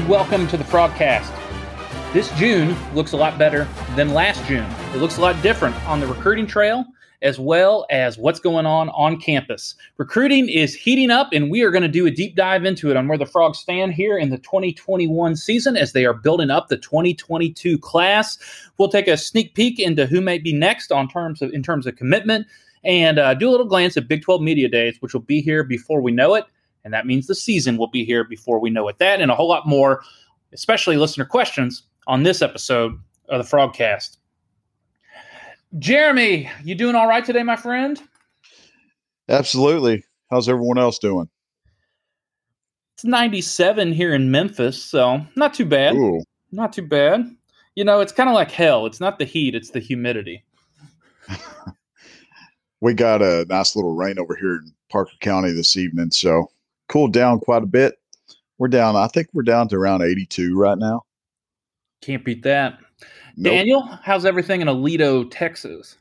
And welcome to the Frogcast. This June looks a lot better than last June. It looks a lot different on the recruiting trail as well as what's going on on campus. Recruiting is heating up, and we are going to do a deep dive into it on where the Frogs stand here in the 2021 season as they are building up the 2022 class. We'll take a sneak peek into who may be next on terms of in terms of commitment, and uh, do a little glance at Big 12 Media Days, which will be here before we know it, and that means the season will be here before we know it. That and a whole lot more, especially listener questions on this episode of the Frogcast. Jeremy, you doing all right today, my friend? Absolutely. How's everyone else doing? It's 97 here in Memphis, so not too bad. Ooh. Not too bad. You know, it's kind of like hell. It's not the heat, it's the humidity. we got a nice little rain over here in Parker County this evening, so cooled down quite a bit. We're down, I think we're down to around 82 right now. Can't beat that. Nope. Daniel, how's everything in Aledo, Texas?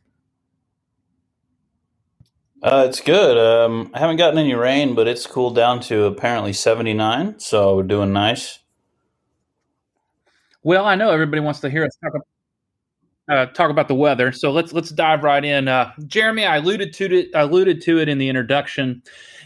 Uh, it's good. Um, I haven't gotten any rain, but it's cooled down to apparently 79, so we're doing nice. Well, I know everybody wants to hear us talk about, uh, talk about the weather, so let's let's dive right in. Uh, Jeremy, I alluded to it. Alluded to it in the introduction.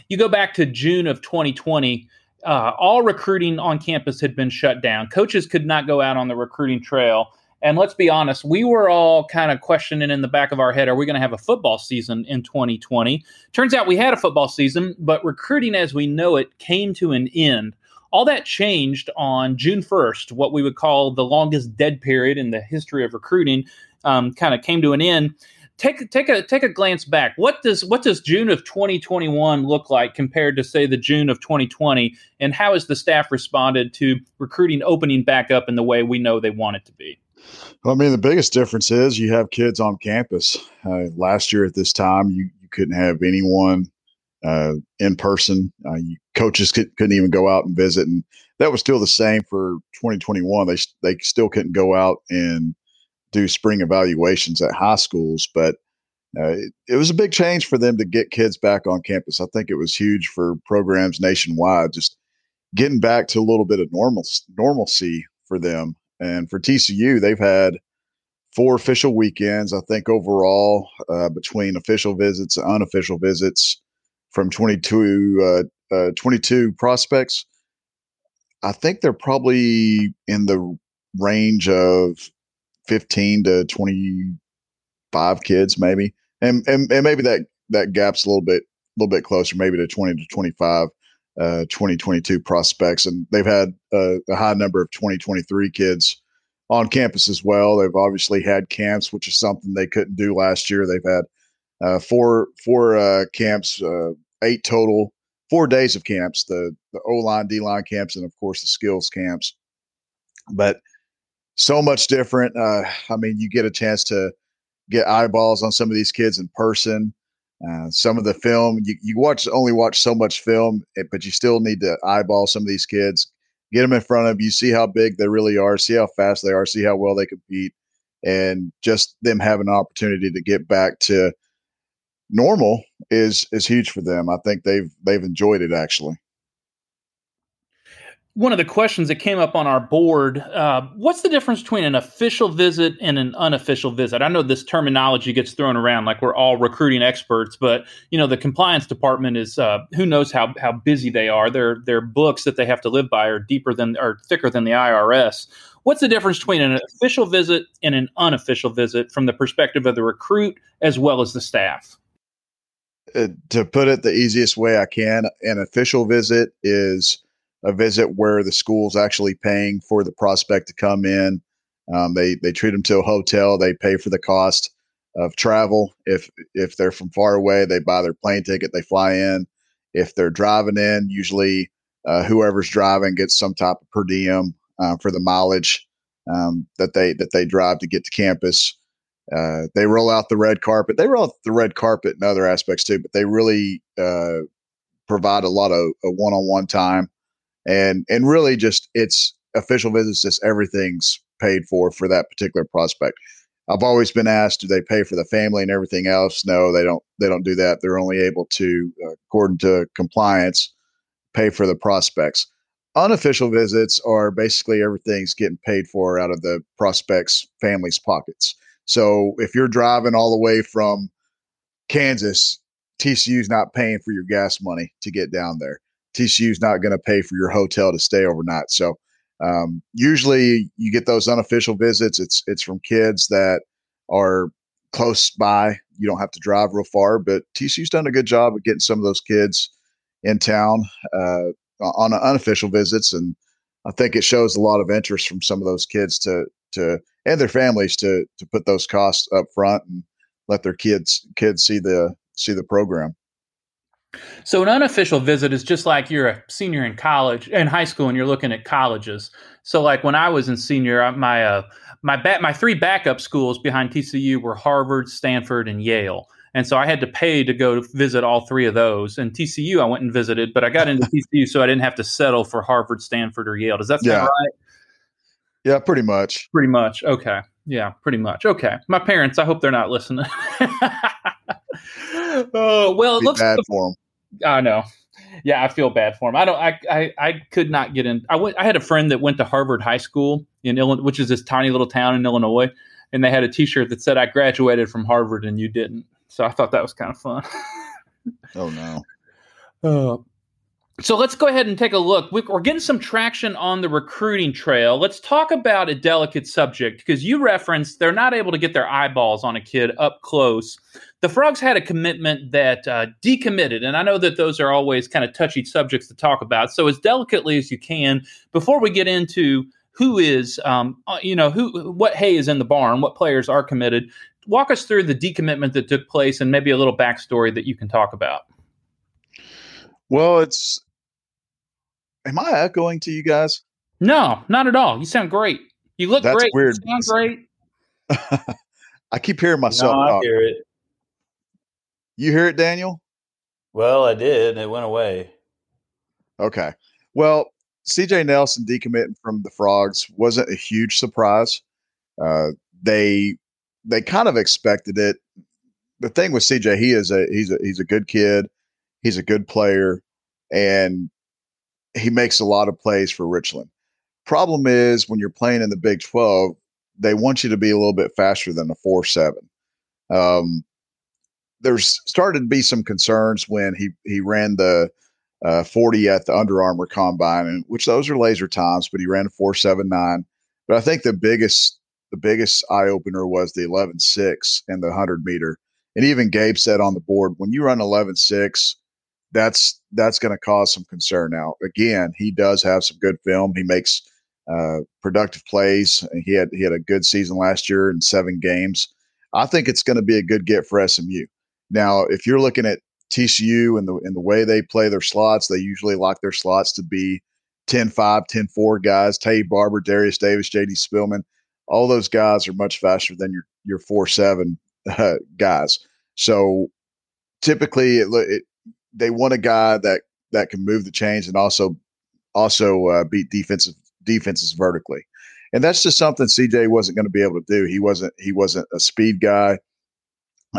You go back to June of 2020. Uh, all recruiting on campus had been shut down. Coaches could not go out on the recruiting trail. And let's be honest, we were all kind of questioning in the back of our head are we going to have a football season in 2020? Turns out we had a football season, but recruiting as we know it came to an end. All that changed on June 1st, what we would call the longest dead period in the history of recruiting, um, kind of came to an end. Take take a take a glance back. What does what does June of 2021 look like compared to say the June of 2020, and how has the staff responded to recruiting opening back up in the way we know they want it to be? Well, I mean, the biggest difference is you have kids on campus. Uh, last year at this time, you, you couldn't have anyone uh, in person. Uh, coaches could, not even go out and visit, and that was still the same for 2021. They they still couldn't go out and do spring evaluations at high schools, but uh, it, it, was a big change for them to get kids back on campus. I think it was huge for programs nationwide, just getting back to a little bit of normal normalcy for them. And for TCU, they've had four official weekends, I think, overall, uh, between official visits and unofficial visits from 22, uh, uh, 22 prospects. I think they're probably in the range of 15 to 25 kids, maybe. And, and, and maybe that, that gap's a little bit, a little bit closer, maybe to 20 to 25 uh, 2022 prospects, and they've had uh, a high number of 2023 kids on campus as well. They've obviously had camps, which is something they couldn't do last year. They've had uh, four four uh, camps, uh, eight total, four days of camps. The the O line, D line camps, and of course the skills camps. But so much different. Uh, I mean, you get a chance to get eyeballs on some of these kids in person. Uh, some of the film you, you watch only watch so much film, eh, but you still need to eyeball some of these kids, get them in front of you, see how big they really are, see how fast they are, see how well they compete, and just them having an opportunity to get back to normal is is huge for them. I think they've they've enjoyed it actually. One of the questions that came up on our board uh, what's the difference between an official visit and an unofficial visit? I know this terminology gets thrown around like we're all recruiting experts but you know the compliance department is uh, who knows how, how busy they are. Their their books that they have to live by are deeper than or thicker than the irs what's the difference between an official visit and an unofficial visit from the perspective of the recruit as well as the staff uh, to put it the easiest way i can an official visit is a visit where the school's actually paying for the prospect to come in. Um, they they treat them to a hotel. They pay for the cost of travel. If if they're from far away, they buy their plane ticket. They fly in. If they're driving in, usually uh, whoever's driving gets some type of per diem uh, for the mileage um, that they that they drive to get to campus. Uh, they roll out the red carpet. They roll out the red carpet in other aspects too, but they really uh, provide a lot of one on one time. And and really just it's official visits just everything's paid for for that particular prospect. I've always been asked do they pay for the family and everything else? No they don't they don't do that. They're only able to uh, according to compliance pay for the prospects. Unofficial visits are basically everything's getting paid for out of the prospects' families' pockets. So if you're driving all the way from Kansas, TCU's not paying for your gas money to get down there. TCU's not going to pay for your hotel to stay overnight. So um, usually you get those unofficial visits. It's it's from kids that are close by. You don't have to drive real far, but TCU's done a good job of getting some of those kids in town uh, on unofficial visits, and I think it shows a lot of interest from some of those kids to to and their families to to put those costs up front and let their kids kids see the see the program. So an unofficial visit is just like you're a senior in college in high school and you're looking at colleges. So like when I was in senior, my uh, my ba- my three backup schools behind TCU were Harvard, Stanford, and Yale. And so I had to pay to go to visit all three of those. And TCU I went and visited, but I got into TCU so I didn't have to settle for Harvard, Stanford, or Yale. Does that sound yeah. right? Yeah, pretty much. Pretty much. Okay. Yeah, pretty much. Okay. My parents, I hope they're not listening. Oh uh, well, it looks bad for them. I know. Yeah, I feel bad for him. I don't. I, I I could not get in. I went. I had a friend that went to Harvard High School in Illinois, which is this tiny little town in Illinois, and they had a T-shirt that said, "I graduated from Harvard and you didn't." So I thought that was kind of fun. oh no. Uh, so let's go ahead and take a look. We're getting some traction on the recruiting trail. Let's talk about a delicate subject because you referenced they're not able to get their eyeballs on a kid up close. The Frogs had a commitment that uh, decommitted, and I know that those are always kind of touchy subjects to talk about. So as delicately as you can, before we get into who is, um, uh, you know, who what hay is in the barn, what players are committed, walk us through the decommitment that took place, and maybe a little backstory that you can talk about. Well, it's. Am I echoing to you guys? No, not at all. You sound great. You look That's great. Weird. You sound great. I keep hearing myself. No, I hear it. You hear it, Daniel? Well, I did. It went away. Okay. Well, CJ Nelson decommitting from the Frogs wasn't a huge surprise. Uh, they they kind of expected it. The thing with CJ, he is a he's a he's a good kid. He's a good player, and he makes a lot of plays for Richland. Problem is when you're playing in the Big Twelve, they want you to be a little bit faster than a four seven. Um, there's started to be some concerns when he he ran the uh, 40 at the Under Armour Combine, and which those are laser times, but he ran a 479. But I think the biggest the biggest eye opener was the 11.6 and the 100 meter. And even Gabe said on the board, when you run 11.6, that's that's going to cause some concern. Now, again, he does have some good film. He makes uh, productive plays. He had he had a good season last year in seven games. I think it's going to be a good get for SMU. Now, if you're looking at TCU and the and the way they play their slots, they usually lock their slots to be 10-5, 10-4 guys. Taye Barber, Darius Davis, JD Spielman, all those guys are much faster than your your 4-7 uh, guys. So typically, it, it, they want a guy that that can move the chains and also also uh, beat defensive defenses vertically. And that's just something CJ wasn't going to be able to do. He wasn't he wasn't a speed guy.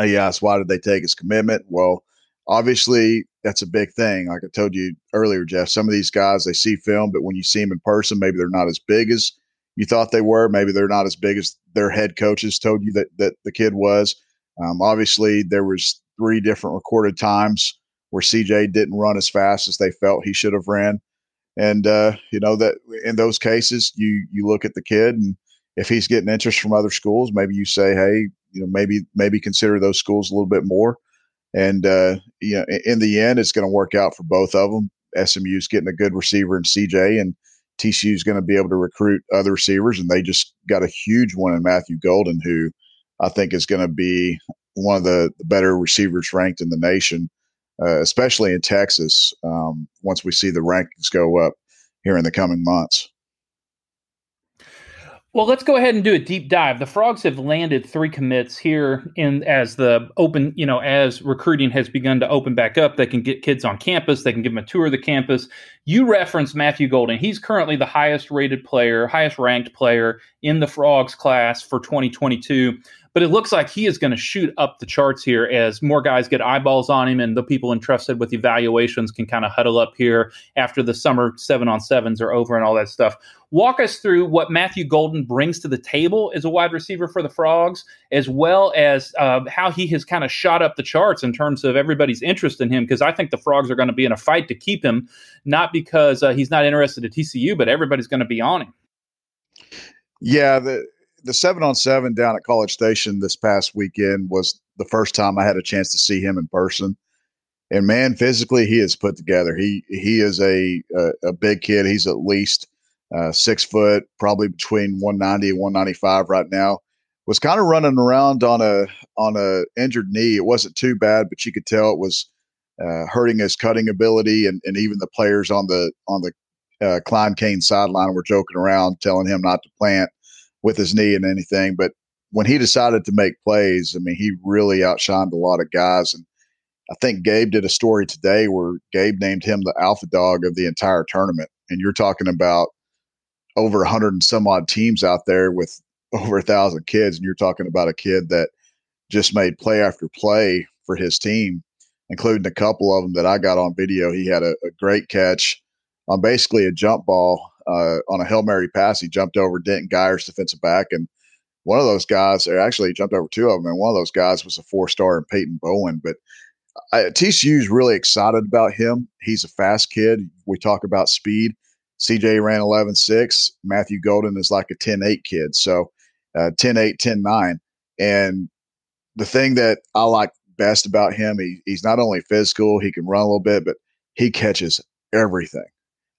He asked, why did they take his commitment? Well, obviously, that's a big thing. Like I told you earlier, Jeff, some of these guys, they see film, but when you see them in person, maybe they're not as big as you thought they were. Maybe they're not as big as their head coaches told you that, that the kid was. Um, obviously, there was three different recorded times where CJ didn't run as fast as they felt he should have ran. And uh, you know that in those cases, you you look at the kid, and if he's getting interest from other schools, maybe you say, hey, you know maybe maybe consider those schools a little bit more. And uh, you know, in the end, it's going to work out for both of them. SMU's getting a good receiver in CJ, and TCU's going to be able to recruit other receivers, and they just got a huge one in Matthew Golden, who I think is going to be one of the, the, better receivers ranked in the nation, uh, especially in Texas. Um, once we see the rankings go up here in the coming months. Well, let's go ahead and do a deep dive. The Frogs have landed three commits here in as the open, you know, as recruiting has begun to open back up. They can get kids on campus. They can give them a tour of the campus, You referenced Matthew Golden. He's currently the highest rated player, highest ranked player in the Frogs class for 2022 but it looks like he is going to shoot up the charts here as more guys get eyeballs on him and the people entrusted with evaluations can kind of huddle up here after the summer seven on sevens are over and all that stuff. Walk us through what Matthew Golden brings to the table as a wide receiver for the Frogs, as well as uh, how he has kind of shot up the charts in terms of everybody's interest in him. Because I think the Frogs are going to be in a fight to keep him, not because uh, he's not interested at TCU, but everybody's going to be on him. Yeah, the the seven on seven down at College Station this past weekend was the first time I had a chance to see him in person. And man, physically, he is put together. He he is a a, a big kid. He's at least uh, six foot, probably between 190 and 195 right now. Was kind of running around on a on a injured knee. It wasn't too bad, but you could tell it was uh, hurting his cutting ability. And, and even the players on the on the uh, Klein Cain sideline were joking around, telling him not to plant with his knee and anything. But when he decided to make plays, I mean, he really outshined a lot of guys. And I think Gabe did a story today where Gabe named him the alpha dog of the entire tournament. And you're talking about over hundred and some odd teams out there with over a thousand kids, and you're talking about a kid that just made play after play for his team, including a couple of them that I got on video. He had a, a great catch on basically a jump ball uh, on a Hail Mary pass. He jumped over Denton Guyer's, defensive back. And one of those guys, or actually, jumped over two of them. And one of those guys was a four star in Peyton Bowen. But I, TCU's really excited about him. He's a fast kid. We talk about speed. CJ ran 11 6. Matthew Golden is like a 10 8 kid. So uh, 10 8, 10 9. And the thing that I like best about him, he, he's not only physical, he can run a little bit, but he catches everything.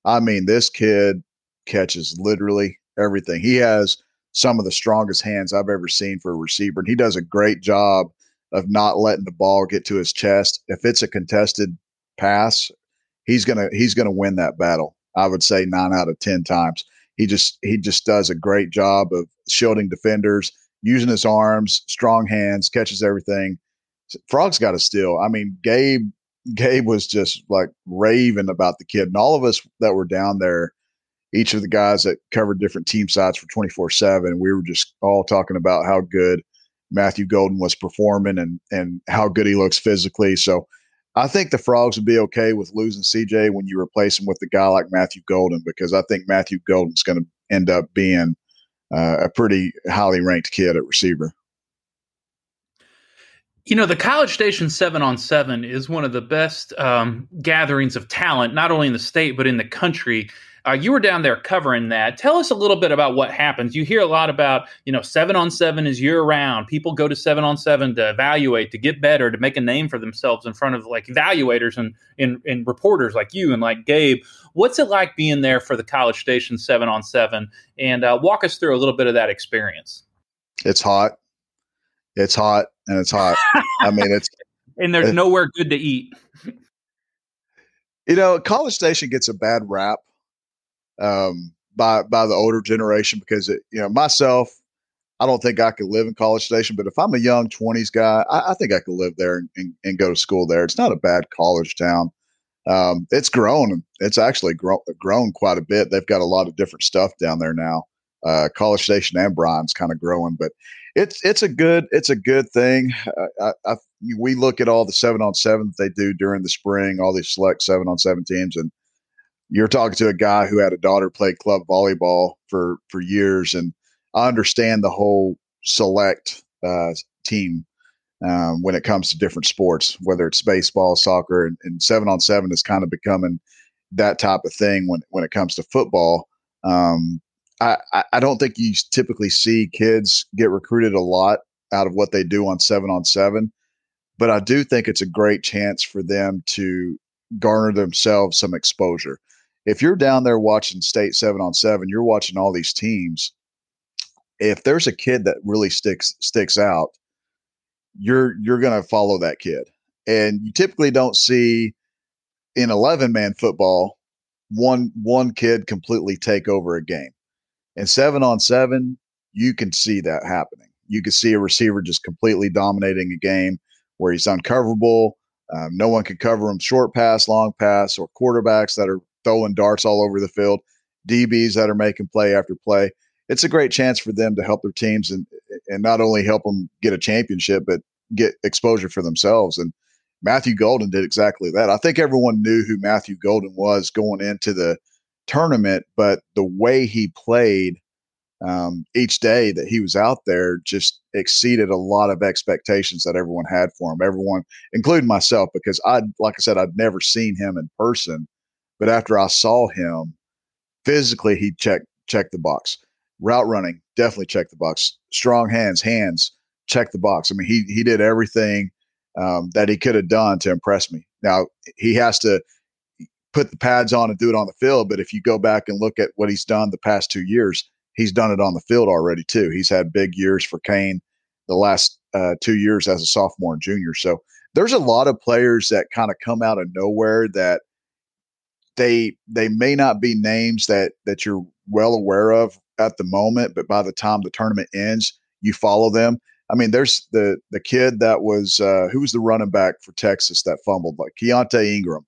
I mean, this kid catches literally everything. He has some of the strongest hands I've ever seen for a receiver, and he does a great job of not letting the ball get to his chest. If it's a contested pass, he's gonna he's gonna win that battle. I would say nine out of ten times. He just he just does a great job of shielding defenders, using his arms, strong hands, catches everything. Frog's got a steal. I mean, Gabe Gabe was just like raving about the kid, and all of us that were down there each of the guys that covered different team sites for 24 7. We were just all talking about how good Matthew Golden was performing and, and how good he looks physically. So I think the Frogs would be okay with losing CJ when you replace him with a guy like Matthew Golden, because I think Matthew Golden's going to end up being uh, a pretty highly ranked kid at receiver. You know, the College Station seven on seven is one of the best um, gatherings of talent, not only in the state, but in the country. Uh, you were down there covering that. Tell us a little bit about what happens. You hear a lot about, you know, seven on seven is year round. People go to seven on seven to evaluate, to get better, to make a name for themselves in front of like evaluators and, and, and reporters like you and like Gabe. What's it like being there for the College Station seven on seven? And uh, walk us through a little bit of that experience. It's hot. It's hot and it's hot. I mean, it's. and there's nowhere good to eat. You know, College Station gets a bad rap um, by by the older generation because it, you know myself, I don't think I could live in College Station, but if I'm a young 20s guy, I, I think I could live there and, and, and, go to school there. It's not a bad college town. Um, it's grown. It's actually grown, grown quite a bit. They've got a lot of different stuff down there now. Uh, College Station and Bryan's kind of growing, but it's it's a good it's a good thing. I, I, we look at all the seven on seven that they do during the spring, all these select seven on seven teams, and you're talking to a guy who had a daughter play club volleyball for for years, and I understand the whole select uh, team um, when it comes to different sports, whether it's baseball, soccer, and, and, seven on seven is kind of becoming that type of thing when when it comes to football. Um, I, I don't think you typically see kids get recruited a lot out of what they do on seven on seven, but I do think it's a great chance for them to garner themselves some exposure if you're down there watching state seven on seven, you're watching all these teams. If there's a kid that really sticks sticks out, you're you're going to follow that kid. And you typically don't see in 11 man football one one kid completely take over a game. In 7 on 7, you can see that happening. You can see a receiver just completely dominating a game where he's uncoverable. Um, no one can cover him short pass, long pass, or quarterbacks that are throwing darts all over the field, DBs that are making play after play. It's a great chance for them to help their teams and and not only help them get a championship, but get exposure for themselves. And Matthew Golden did exactly that. I think everyone knew who Matthew Golden was going into the tournament, but the way he played um, each day that he was out there just exceeded a lot of expectations that everyone had for him. Everyone, including myself, because I, like I said, I'd never seen him in person, but after I saw him physically, he checked checked the box. Route running, definitely checked the box. Strong hands, hands, check the box. I mean, he he did everything um, that he could have done to impress me. Now he has to put the pads on and do it on the field, but if you go back and look at what he's done the past two years he's done it on the field already too. He's had big years for Cain the last uh, two years as a sophomore and junior. So there's a lot of players that kind of come out of nowhere that they they may not be names that that you're well aware of at the moment, but by the time the tournament ends, you follow them. I mean, there's the the kid that was uh, who was the running back for Texas that fumbled, like Keaontay Ingram.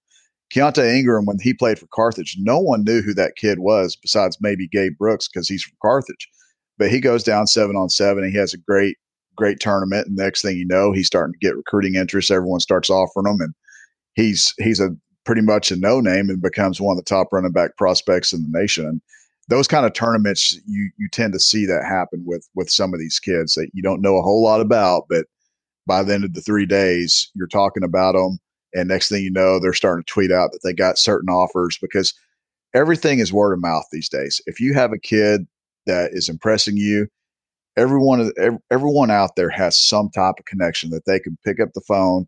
Keaontay Ingram, when he played for Carthage, no one knew who that kid was besides maybe Gabe Brooks because he's from Carthage. But he goes down seven on seven and he has a great, great tournament. And next thing you know, he's starting to get recruiting interest. Everyone starts offering him, and he's he's a pretty much a no name and becomes one of the top running back prospects in the nation. And those kind of tournaments, you you tend to see that happen with with some of these kids that you don't know a whole lot about, but by the end of the three days, you're talking about them and next thing you know, they're starting to tweet out that they got certain offers because everything is word of mouth these days. If you have a kid that is impressing you, everyone everyone out there has some type of connection that they can pick up the phone,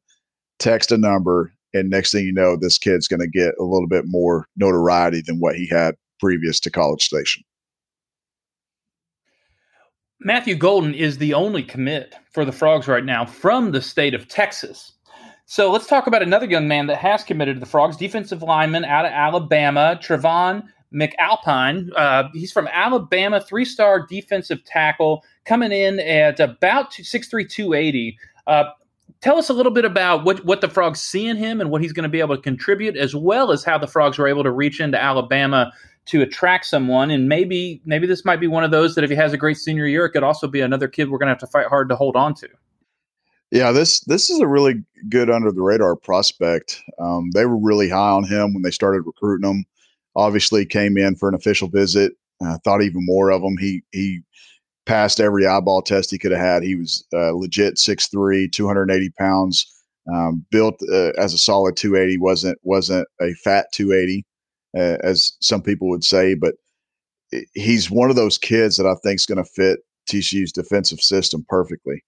text a number, and next thing you know, this kid's going to get a little bit more notoriety than what he had previous to College Station. Matthew Golden is the only commit for the Frogs right now from the state of Texas. So let's talk about another young man that has committed to the Frogs, defensive lineman out of Alabama, Trevon McAlpine. Uh, he's from Alabama, three star defensive tackle, coming in at about 6'3, 280. Uh, tell us a little bit about what, what the Frogs see in him and what he's going to be able to contribute, as well as how the Frogs were able to reach into Alabama to attract someone. And maybe maybe this might be one of those that if he has a great senior year, it could also be another kid we're going to have to fight hard to hold on to. Yeah, this this is a really good under the radar prospect. Um, they were really high on him when they started recruiting him. Obviously, came in for an official visit. Uh, thought even more of him. He he passed every eyeball test he could have had. He was uh, legit 6'3", 280 pounds, um, built uh, as a solid 280. wasn't wasn't a fat 280, uh, as some people would say, but he's one of those kids that I think is going to fit TCU's defensive system perfectly.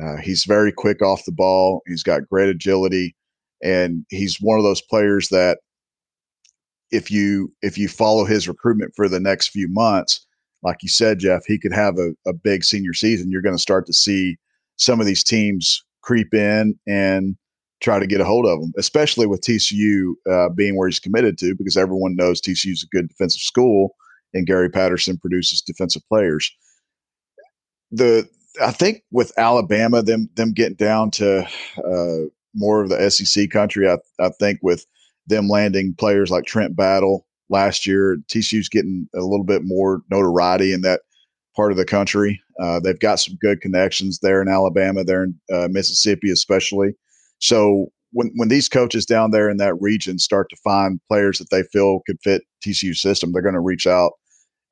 Uh, he's very quick off the ball. He's got great agility, and he's one of those players that if you if you follow his recruitment for the next few months, like you said, Jeff, he could have a, a big senior season. You're going to start to see some of these teams creep in and try to get a hold of him, especially with TCU uh, being where he's committed to, because everyone knows TCU is a good defensive school, and Gary Patterson produces defensive players. The I think with Alabama, them them getting down to uh, more of the SEC country, I, I think with them landing players like Trent Battle last year, TCU's getting a little bit more notoriety in that part of the country. Uh, they've got some good connections there in Alabama, there in uh, Mississippi, especially. So when when these coaches down there in that region start to find players that they feel could fit TCU system, they're going to reach out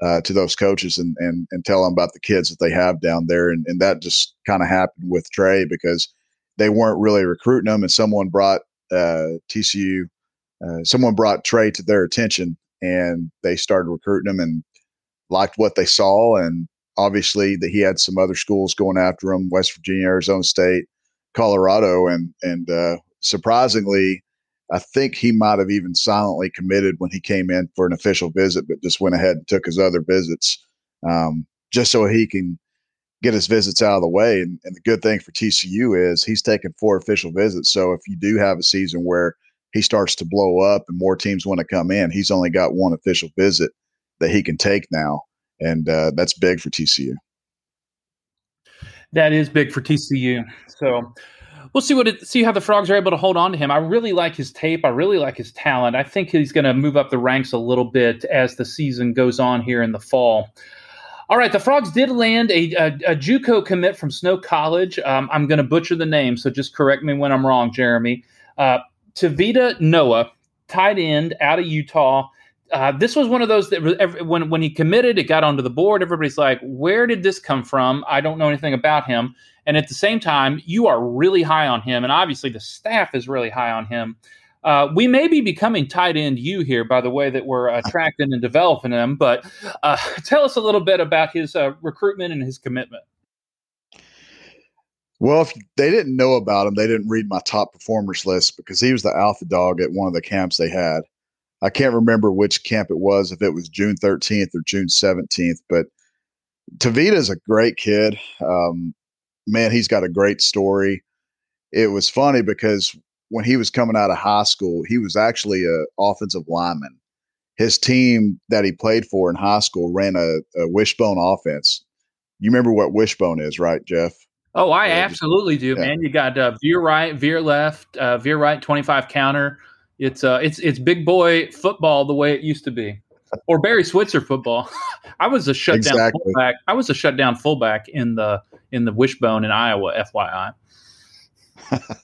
uh, to those coaches and, and and tell them about the kids that they have down there. And, and that just kind of happened with Trey because they weren't really recruiting them, and someone brought uh, TCU, uh, someone brought Trey to their attention, and they started recruiting him and liked what they saw. And obviously, that he had some other schools going after him: West Virginia, Arizona State, Colorado, and and uh, surprisingly, I think he might have even silently committed when he came in for an official visit, but just went ahead and took his other visits um, just so he can get his visits out of the way. And, and, the good thing for TCU is he's taken four official visits. So if you do have a season where he starts to blow up and more teams want to come in, he's only got one official visit that he can take now. And uh, that's big for TCU. That is big for TCU. So, we'll see what it, see how the frogs are able to hold on to him. I really like his tape. I really like his talent. I think he's going to move up the ranks a little bit as the season goes on here in the fall. All right, the Frogs did land a, a, a JUCO commit from Snow College. Um, I'm going to butcher the name, so just correct me when I'm wrong, Jeremy. Uh, Tavita Noah, tight end out of Utah. Uh, this was one of those that when when he committed, it got onto the board. Everybody's like, "Where did this come from?" I don't know anything about him. And at the same time, you are really high on him, and obviously the staff is really high on him. Uh, we may be becoming tight end you here by the way that we're attracting and developing them. But uh, tell us a little bit about his uh, recruitment and his commitment. Well, if they didn't know about him, they didn't read my top performers list because he was the alpha dog at one of the camps they had. I can't remember which camp it was, if it was June 13th or June 17th, but Tavita is a great kid. Um, man, he's got a great story. It was funny because when he was coming out of high school, he was actually an offensive lineman. His team that he played for in high school ran a, a wishbone offense. You remember what wishbone is, right, Jeff? Oh, I absolutely do, yeah. man. You got uh, veer right, veer left, uh, veer right, twenty-five counter. It's uh, it's it's big boy football the way it used to be, or Barry Switzer football. I was a shutdown exactly. fullback. I was a shutdown fullback in the in the wishbone in Iowa. FYI.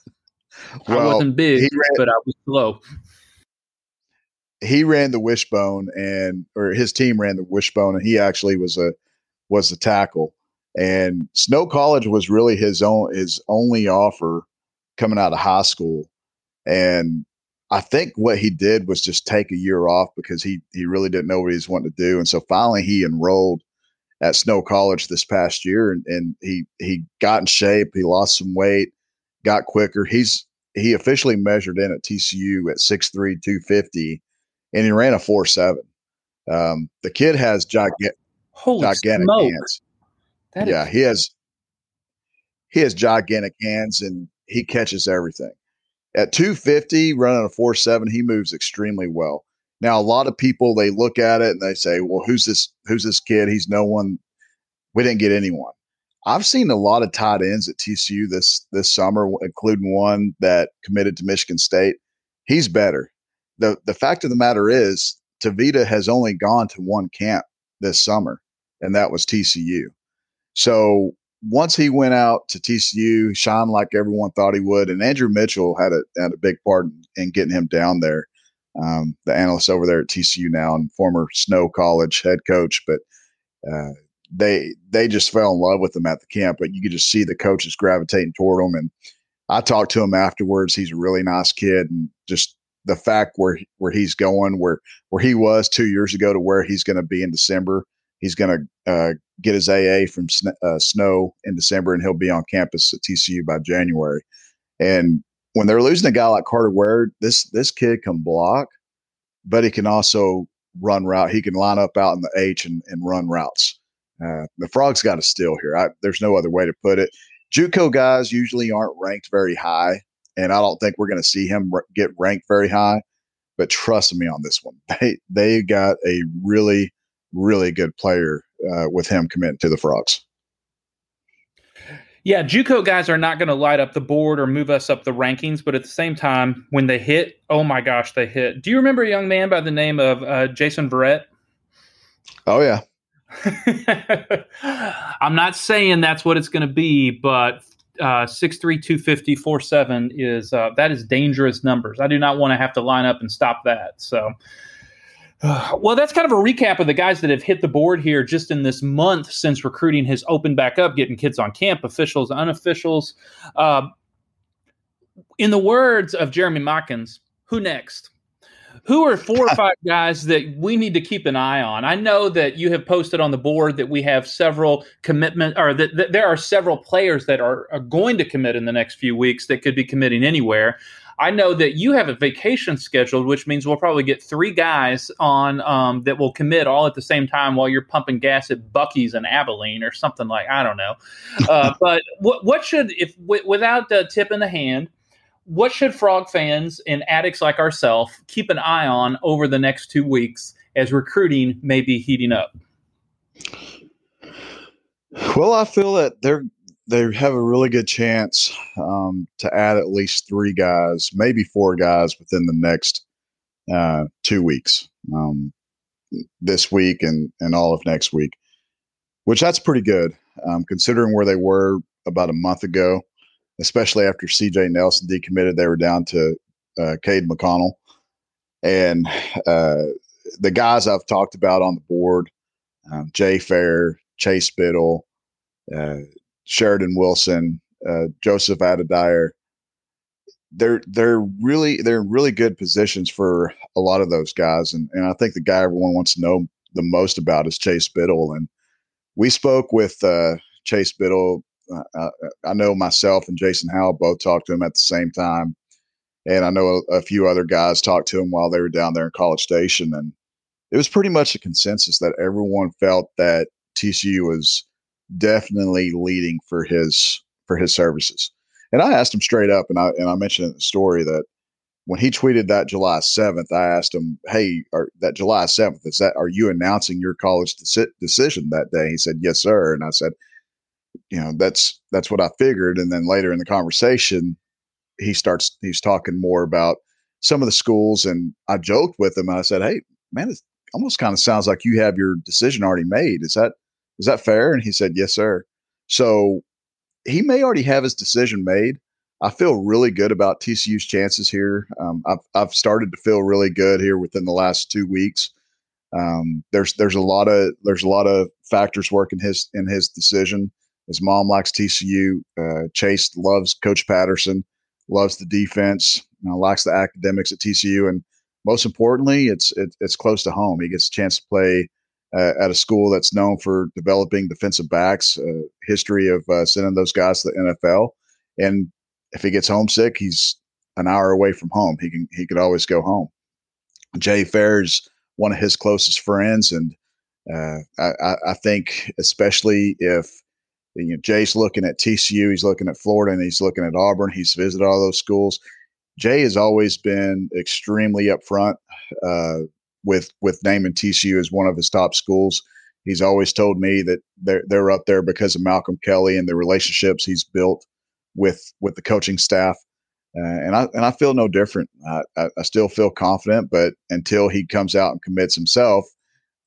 Well, I wasn't big, ran, but I was slow. He ran the wishbone, and or his team ran the wishbone, and he actually was a was the tackle. And Snow College was really his own his only offer coming out of high school. And I think what he did was just take a year off because he he really didn't know what he was wanting to do. And so finally he enrolled at Snow College this past year and, and he he got in shape, he lost some weight, got quicker. He's he officially measured in at TCU at 6'3", 250, and he ran a 4'7". Um, the kid has gigantic, gigantic smoke. hands. That yeah, is- he has he has gigantic hands and he catches everything. At 250, running a 4'7", he moves extremely well. Now, a lot of people they look at it and they say, "Well, who's this? Who's this kid? He's no one. We didn't get anyone." I've seen a lot of tight ends at TCU this this summer, including one that committed to Michigan State. He's better. the The fact of the matter is, Tavita has only gone to one camp this summer, and that was TCU. So once he went out to TCU, shined like everyone thought he would, and Andrew Mitchell had a had a big part in getting him down there. Um, the analyst over there at TCU now and former Snow College head coach, but uh, they they just fell in love with him at the camp. But you could just see the coaches gravitating toward him. And I talked to him afterwards. He's a really nice kid, and just the fact where where he's going, where where he was two years ago to where he's going to be in December. He's going to uh, get his AA from uh, Snow in December, and he'll be on campus at TCU by January. And when they're losing a guy like Carter Ware, this this kid can block, but he can also run route. He can line up out in the H and, and run routes. Uh, the Frogs got a steal here. I, there's no other way to put it. JUCO guys usually aren't ranked very high, and I don't think we're going to see him r- get ranked very high. But trust me on this one, they they got a really really good player uh, with him committing to the Frogs. Yeah, JUCO guys are not going to light up the board or move us up the rankings, but at the same time, when they hit, oh my gosh, they hit. Do you remember a young man by the name of uh, Jason Verrett? Oh yeah, I'm not saying that's what it's going to be, but uh, 6'3", 250, 4'7 is uh, that is dangerous numbers. I do not want to have to line up and stop that. So, well, that's kind of a recap of the guys that have hit the board here just in this month since recruiting has opened back up, getting kids on camp, officials, unofficials. Uh, in the words of Jeremy Mockins, who next? who are four or five guys that we need to keep an eye on? I know that you have posted on the board that we have several commitment, or that, that there are several players that are, are, going to commit in the next few weeks that could be committing anywhere. I know that you have a vacation scheduled, which means we'll probably get three guys on um, that will commit all at the same time while you're pumping gas at Buc-ee's and Abilene or something like I don't know. Uh, but what, what should if w- without the tip in the hand? what should frog fans and addicts like ourselves keep an eye on over the next two weeks as recruiting may be heating up? Well, I feel that they're they have a really good chance um, to add at least three guys, maybe four guys within the next uh, two weeks, um, this week and and all of next week, which that's pretty good um, considering where they were about a month ago, especially after C.J. Nelson decommitted. They were down to uh, Cade McConnell, and uh, the guys I've talked about on the board, um, Jay Fair, Chase Biddle, uh, Sheridan Wilson, uh, Joseph Adedire. They're they're really they're in really good positions for a lot of those guys, and and I think the guy everyone wants to know the most about is Chase Biddle, and we spoke with uh, Chase Biddle. Uh, uh, I know myself and Jason Howell both talked to him at the same time, and I know a, a few other guys talked to him while they were down there in College Station, and it was pretty much a consensus that everyone felt that TCU was definitely leading for his for his services. And I asked him straight up, and I and I mentioned in the story that when he tweeted that July seventh, I asked him, "Hey, are, that July seventh is that? Are you announcing your college deci- decision that day?" He said, "Yes, sir." And I said, "You know, that's that's what I figured." And then later in the conversation, he starts he's talking more about some of the schools, and I joked with him. And I said, "Hey, man, it almost kind of sounds like you have your decision already made. Is that is that fair?" And he said, "Yes, sir." So he may already have his decision made. I feel really good about TCU's chances here. Um, I've I've started to feel really good here within the last two weeks. Um, there's there's a lot of there's a lot of factors working his in his decision. His mom likes TCU. Uh, Chase loves Coach Patterson, loves the defense, you know, likes the academics at TCU, and most importantly, it's it, it's close to home. He gets a chance to play uh, at a school that's known for developing defensive backs, uh, history of uh, sending those guys to the NFL, and if he gets homesick, he's an hour away from home. He can he could always go home. Jay Fair's one of his closest friends, and uh, I, I think especially if you know Jay's looking at TCU, he's looking at Florida, and he's looking at Auburn. He's visited all those schools. Jay has always been extremely upfront uh, with with naming TCU as one of his top schools. He's always told me that they're they're up there because of Malcolm Kelly and the relationships he's built with with the coaching staff. Uh, and I and I feel no different. I, I, I, still feel confident, but until he comes out and commits himself,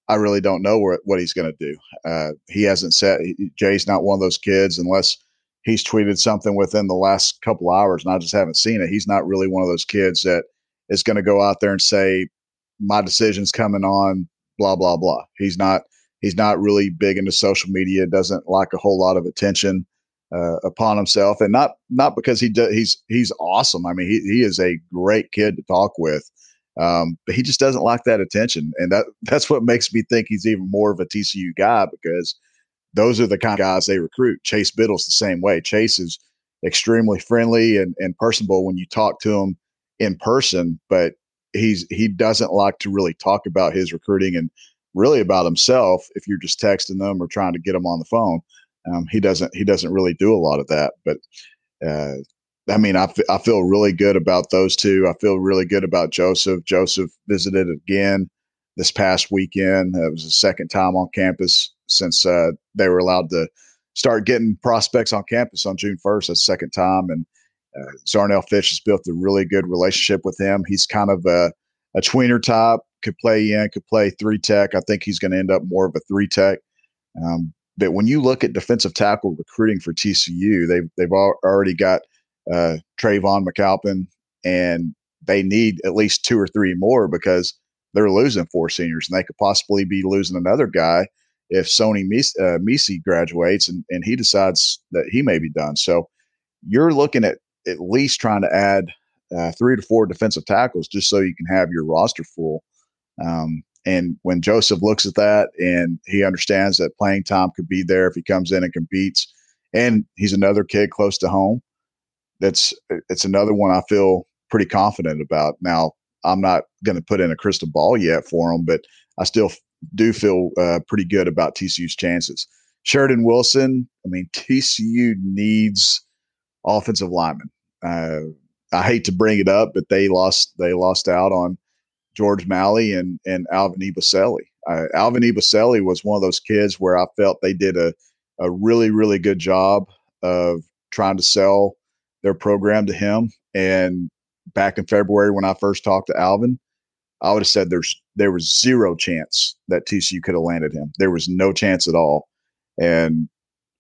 I really don't know where, what he's going to do. Uh, he hasn't said Jay's not one of those kids unless he's tweeted something within the last couple hours, and I just haven't seen it. He's not really one of those kids that is going to go out there and say my decision's coming on blah blah blah. He's not he's not really big into social media. Doesn't like a whole lot of attention uh, upon himself, and not not because he do, he's he's awesome. I mean, he he is a great kid to talk with, um, but he just doesn't like that attention, and that that's what makes me think he's even more of a TCU guy because those are the kind of guys they recruit. Chase Biddle's the same way. Chase is extremely friendly and, and personable when you talk to him in person, but he's he doesn't like to really talk about his recruiting and really about himself if you're just texting them or trying to get them on the phone. Um, he doesn't he doesn't really do a lot of that, but uh, I mean, I, f- I feel really good about those two. I feel really good about Joseph. Joseph visited again this past weekend. It was the second time on campus since uh, they were allowed to start getting prospects on campus on June 1st. That's second time. And uh, Zarnell Fitch has built a really good relationship with him. He's kind of a, a tweener type, could play in, could play three tech. I think he's going to end up more of a three tech. Um, but when you look at defensive tackle recruiting for TCU, they've they've already got uh, Trevon McAlpine, and they need at least two or three more because they're losing four seniors, and they could possibly be losing another guy if Sony Misi uh, graduates and, and he decides that he may be done. So you're looking at at least trying to add uh, three to four defensive tackles just so you can have your roster full. Um, and when Joseph looks at that and he understands that playing time could be there if he comes in and competes, and he's another kid close to home, that's it's another one I feel pretty confident about. Now, I'm not going to put in a crystal ball yet for him, but I still do feel uh, pretty good about TCU's chances. Sheridan Wilson, I mean, TCU needs offensive linemen. Uh, I hate to bring it up, but they lost they lost out on George Malley and and Alvin Ibaselli. Uh, Alvin Ibaselli was one of those kids where I felt they did a a really really good job of trying to sell their program to him. And back in February, when I first talked to Alvin, I would have said there's there was zero chance that TCU could have landed him. There was no chance at all. And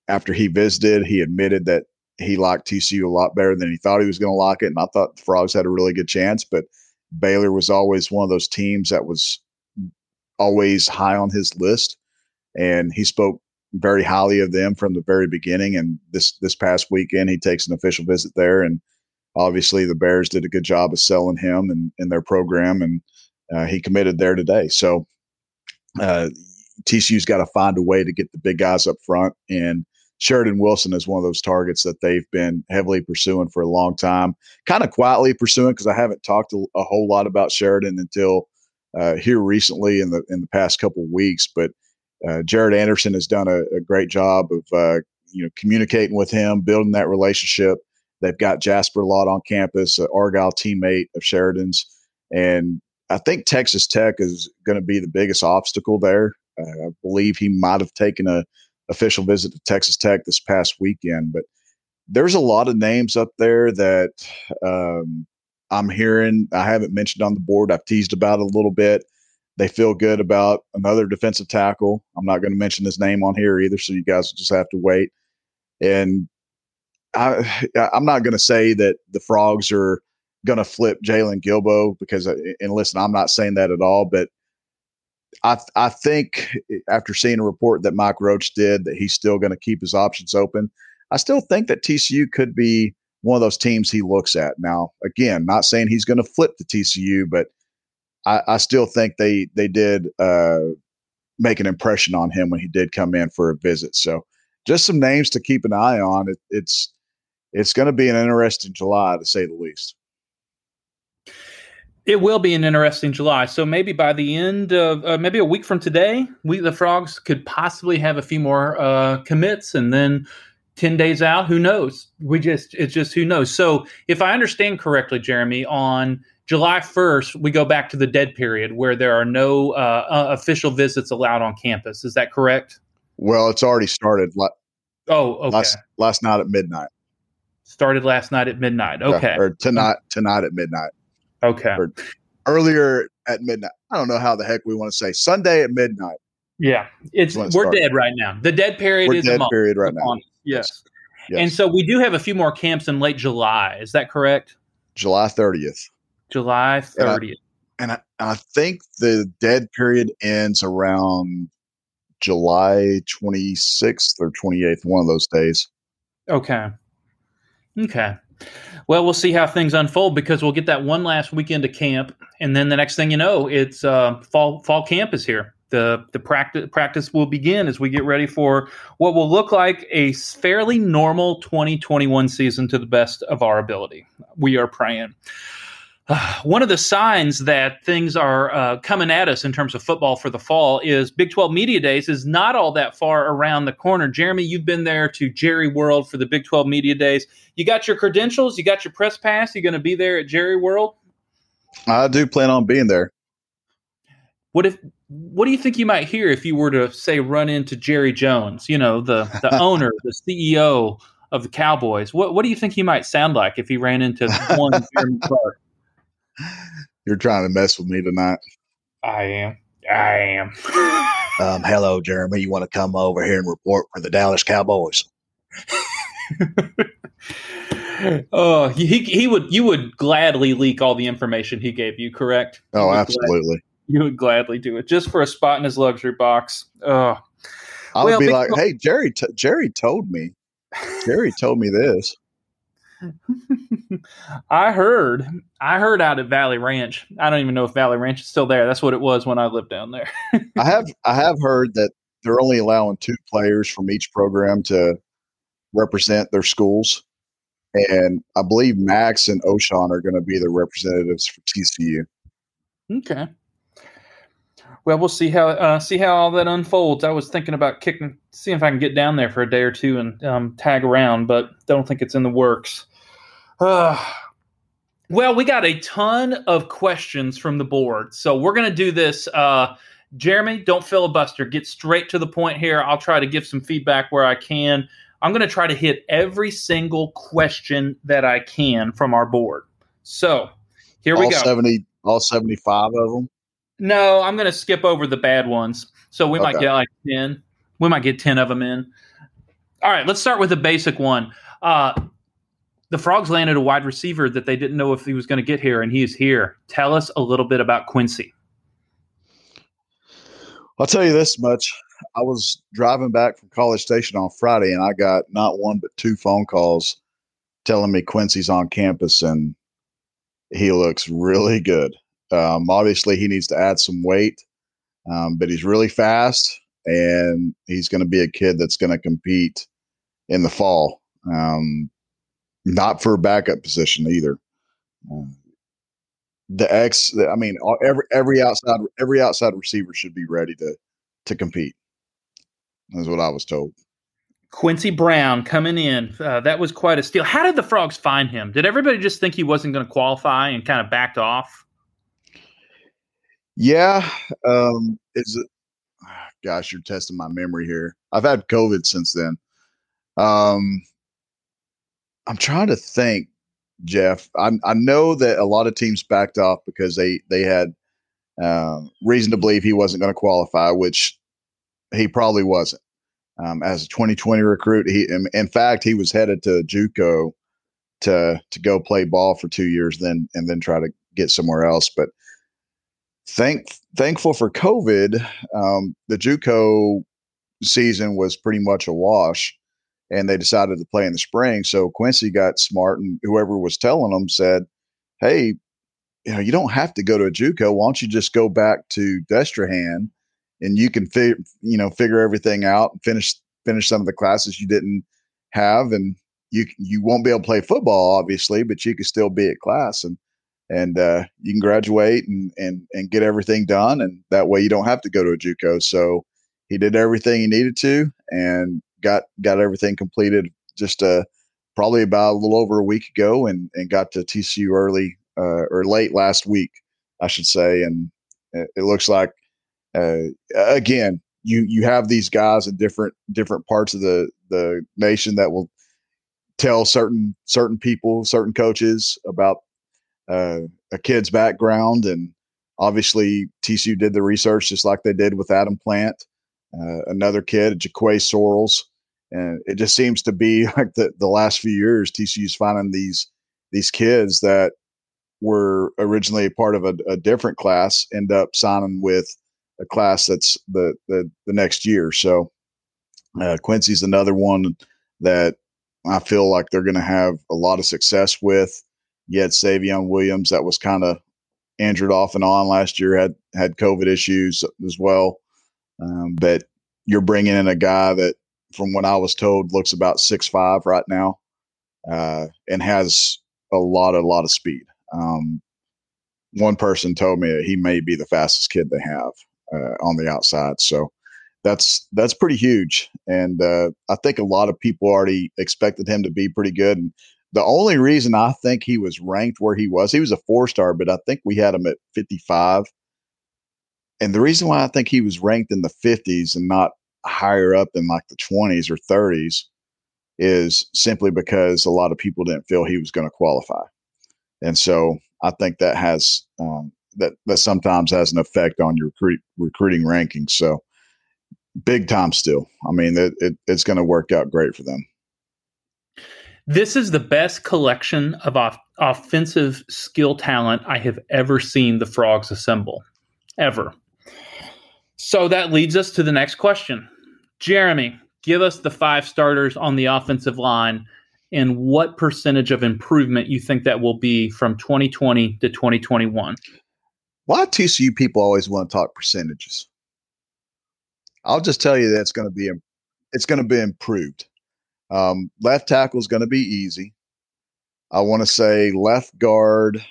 after he visited, he admitted that he liked TCU a lot better than he thought he was going to like it. And I thought the Frogs had a really good chance, but Baylor was always one of those teams that was always high on his list. And he spoke very highly of them from the very beginning. And this this past weekend, he takes an official visit there, and obviously the Bears did a good job of selling him and, and their program, and uh, he committed there today. So uh, TCU's got to find a way to get the big guys up front, and Sheridan Wilson is one of those targets that they've been heavily pursuing for a long time, kind of quietly pursuing because I haven't talked a, a, whole lot about Sheridan until uh, here recently in the in the past couple weeks. But uh, Jared Anderson has done a, a great job of uh, you know communicating with him, building that relationship. They've got Jasper Lott on campus, an Argyle teammate of Sheridan's, and I think Texas Tech is going to be the biggest obstacle there. Uh, I believe he might have taken a official visit to Texas Tech this past weekend, but there's a lot of names up there that um, I'm hearing. I haven't mentioned on the board. I've teased about a little bit. They feel good about another defensive tackle. I'm not going to mention his name on here either, so you guys will just have to wait. And I, I'm not going to say that the Frogs are going to flip Jalen Guilbeau because, uh, and listen, I'm not saying that at all, but I I think after seeing a report that Mike Roach did that he's still going to keep his options open. I still think that TCU could be one of those teams he looks at. Now, again, not saying he's going to flip the TCU, but I, I still think they they did uh, make an impression on him when he did come in for a visit. So just some names to keep an eye on. It, it's it's going to be an interesting July to say the least. It will be an interesting July. So maybe by the end of uh, maybe a week from today, we the frogs could possibly have a few more uh, commits, and then 10 days out who knows? We just it's just who knows? So if i understand correctly jeremy on july 1st we go back to the dead period where there are no uh, uh, official visits allowed on campus. Is that correct? Well it's already started oh okay. last, last night at midnight. Started last night at midnight. Okay. or tonight tonight at midnight okay or earlier at midnight i don't know how the heck we want to say sunday at midnight yeah, it's we're start. dead right now. The dead period we're is dead period right now. Yes. yes. And so we do have a few more camps in late July. Is that correct? July 30th. July 30th. And I, and I, I think the dead period ends around July 26th or 28th, one of those days. Okay. Okay. Well, we'll see how things unfold because we'll get that one last weekend of camp, and then the next thing you know, it's uh, fall fall camp is here the the practice practice will begin as we get ready for what will look like a fairly normal 2021 season to the best of our ability. We are praying. one of the signs that things are uh, coming at us in terms of football for the fall is Big 12 Media Days is not all that far around the corner. Jeremy, you've been there to Jerry World for the Big 12 Media Days. You got your credentials, you got your press pass, you're going to be there at Jerry World? I do plan on being there. What if what do you think you might hear if you were to say run into Jerry Jones, you know, the the owner, the CEO of the Cowboys? What what do you think he might sound like if he ran into one Jeremy Clark? You're trying to mess with me tonight. I am. I am. um, hello, Jeremy. You want to come over here and report for the Dallas Cowboys? oh, he he would you would gladly leak all the information he gave you, correct? Oh, absolutely you would gladly do it just for a spot in his luxury box. Oh, I would well, be like, "Hey, Jerry, t- Jerry told me. Jerry told me this." I heard. I heard out at Valley Ranch. I don't even know if Valley Ranch is still there. That's what it was when I lived down there. I have I have heard that they're only allowing two players from each program to represent their schools. And I believe Max and Ochaun are going to be the representatives for TCU. Okay well, we'll see how uh, see how all that unfolds. I was thinking about kicking, seeing if I can get down there for a day or two and um, tag around, but don't think it's in the works. Uh, well, we got a ton of questions from the board, so we're going to do this. Uh, Jeremy, don't filibuster. Get straight to the point here. I'll try to give some feedback where I can. I'm going to try to hit every single question that I can from our board. So here all we go. 70, all 75 of them? No, I'm going to skip over the bad ones. So we Okay. might get like 10. We might get 10 of them in. All right, let's start with the basic one. Uh, the Frogs landed a wide receiver that they didn't know if he was going to get here, and he is here. Tell us a little bit about Quincy. I'll tell you this much. I was driving back from College Station on Friday, and I got not one but two phone calls telling me Quincy's on campus and he looks really good. Um, obviously, he needs to add some weight, um, but he's really fast, and he's going to be a kid that's going to compete in the fall. Um, not for a backup position either. Um, the X, I mean, every every outside every outside receiver should be ready to to compete. That's what I was told. Quincy Brown coming in. Uh, that was quite a steal. How did the Frogs find him? Did everybody just think he wasn't going to qualify and kind of backed off? Yeah, um, is it? Gosh, you're testing my memory here. I've had COVID since then. Um, I'm trying to think, Jeff. I I know that a lot of teams backed off because they they had uh, reason to believe he wasn't going to qualify, which he probably wasn't. Um, as a 2020 recruit, he in, in fact he was headed to JUCO to to go play ball for two years, then and then try to get somewhere else. But thank thankful for COVID, um, the JUCO season was pretty much a wash, and they decided to play in the spring. So Quincy got smart, and whoever was telling them said, "Hey, you know, you don't have to go to a JUCO. Why don't you just go back to Destrehan, and you can figure, you know, figure everything out and finish finish some of the classes you didn't have, and you you won't be able to play football, obviously, but you can still be at class and." And uh, you can graduate and, and and get everything done, and that way you don't have to go to a JUCO. So he did everything he needed to, and got got everything completed just uh, probably about a little over a week ago, and and got to TCU early uh, or late last week, I should say, and it, looks like uh, again you you have these guys in different different parts of the the nation that will tell certain certain people, certain coaches about uh, a kid's background, and obviously TCU did the research just like they did with Adam Plant, uh, another kid, Jaquay Sorrells, and it just seems to be like the the last few years TCU's finding these these kids that were originally a part of a, a different class end up signing with a class that's the the, the next year. So uh, Quincy's another one that I feel like they're going to have a lot of success with. Had Savion Williams that was kind of injured off and on last year, had had COVID issues as well. Um, but you're bringing in a guy that, from what I was told, looks about six five right now, uh, and has a lot, a lot of speed. Um, one person told me that he may be the fastest kid they have uh, on the outside. So that's that's pretty huge, and uh, I think a lot of people already expected him to be pretty good. And the only reason I think he was ranked where he was, he was a four star, but I think we had him at 55. And the reason why I think he was ranked in the 50s and not higher up in like the 20s or 30s is simply because a lot of people didn't feel he was going to qualify. And so I think that has um, that that sometimes has an effect on your recruit, recruiting rankings. So big time still. I mean, it, it, it's going to work out great for them. This is the best collection of off- offensive skill talent I have ever seen the Frogs assemble, ever. So that leads us to the next question. Jeremy, give us the five starters on the offensive line and what percentage of improvement you think that will be from 2020 to 2021. Why TCU people always want to talk percentages? I'll just tell you that it's going to be it's going to be improved. Um, left tackle is going to be easy. I want to say left guard.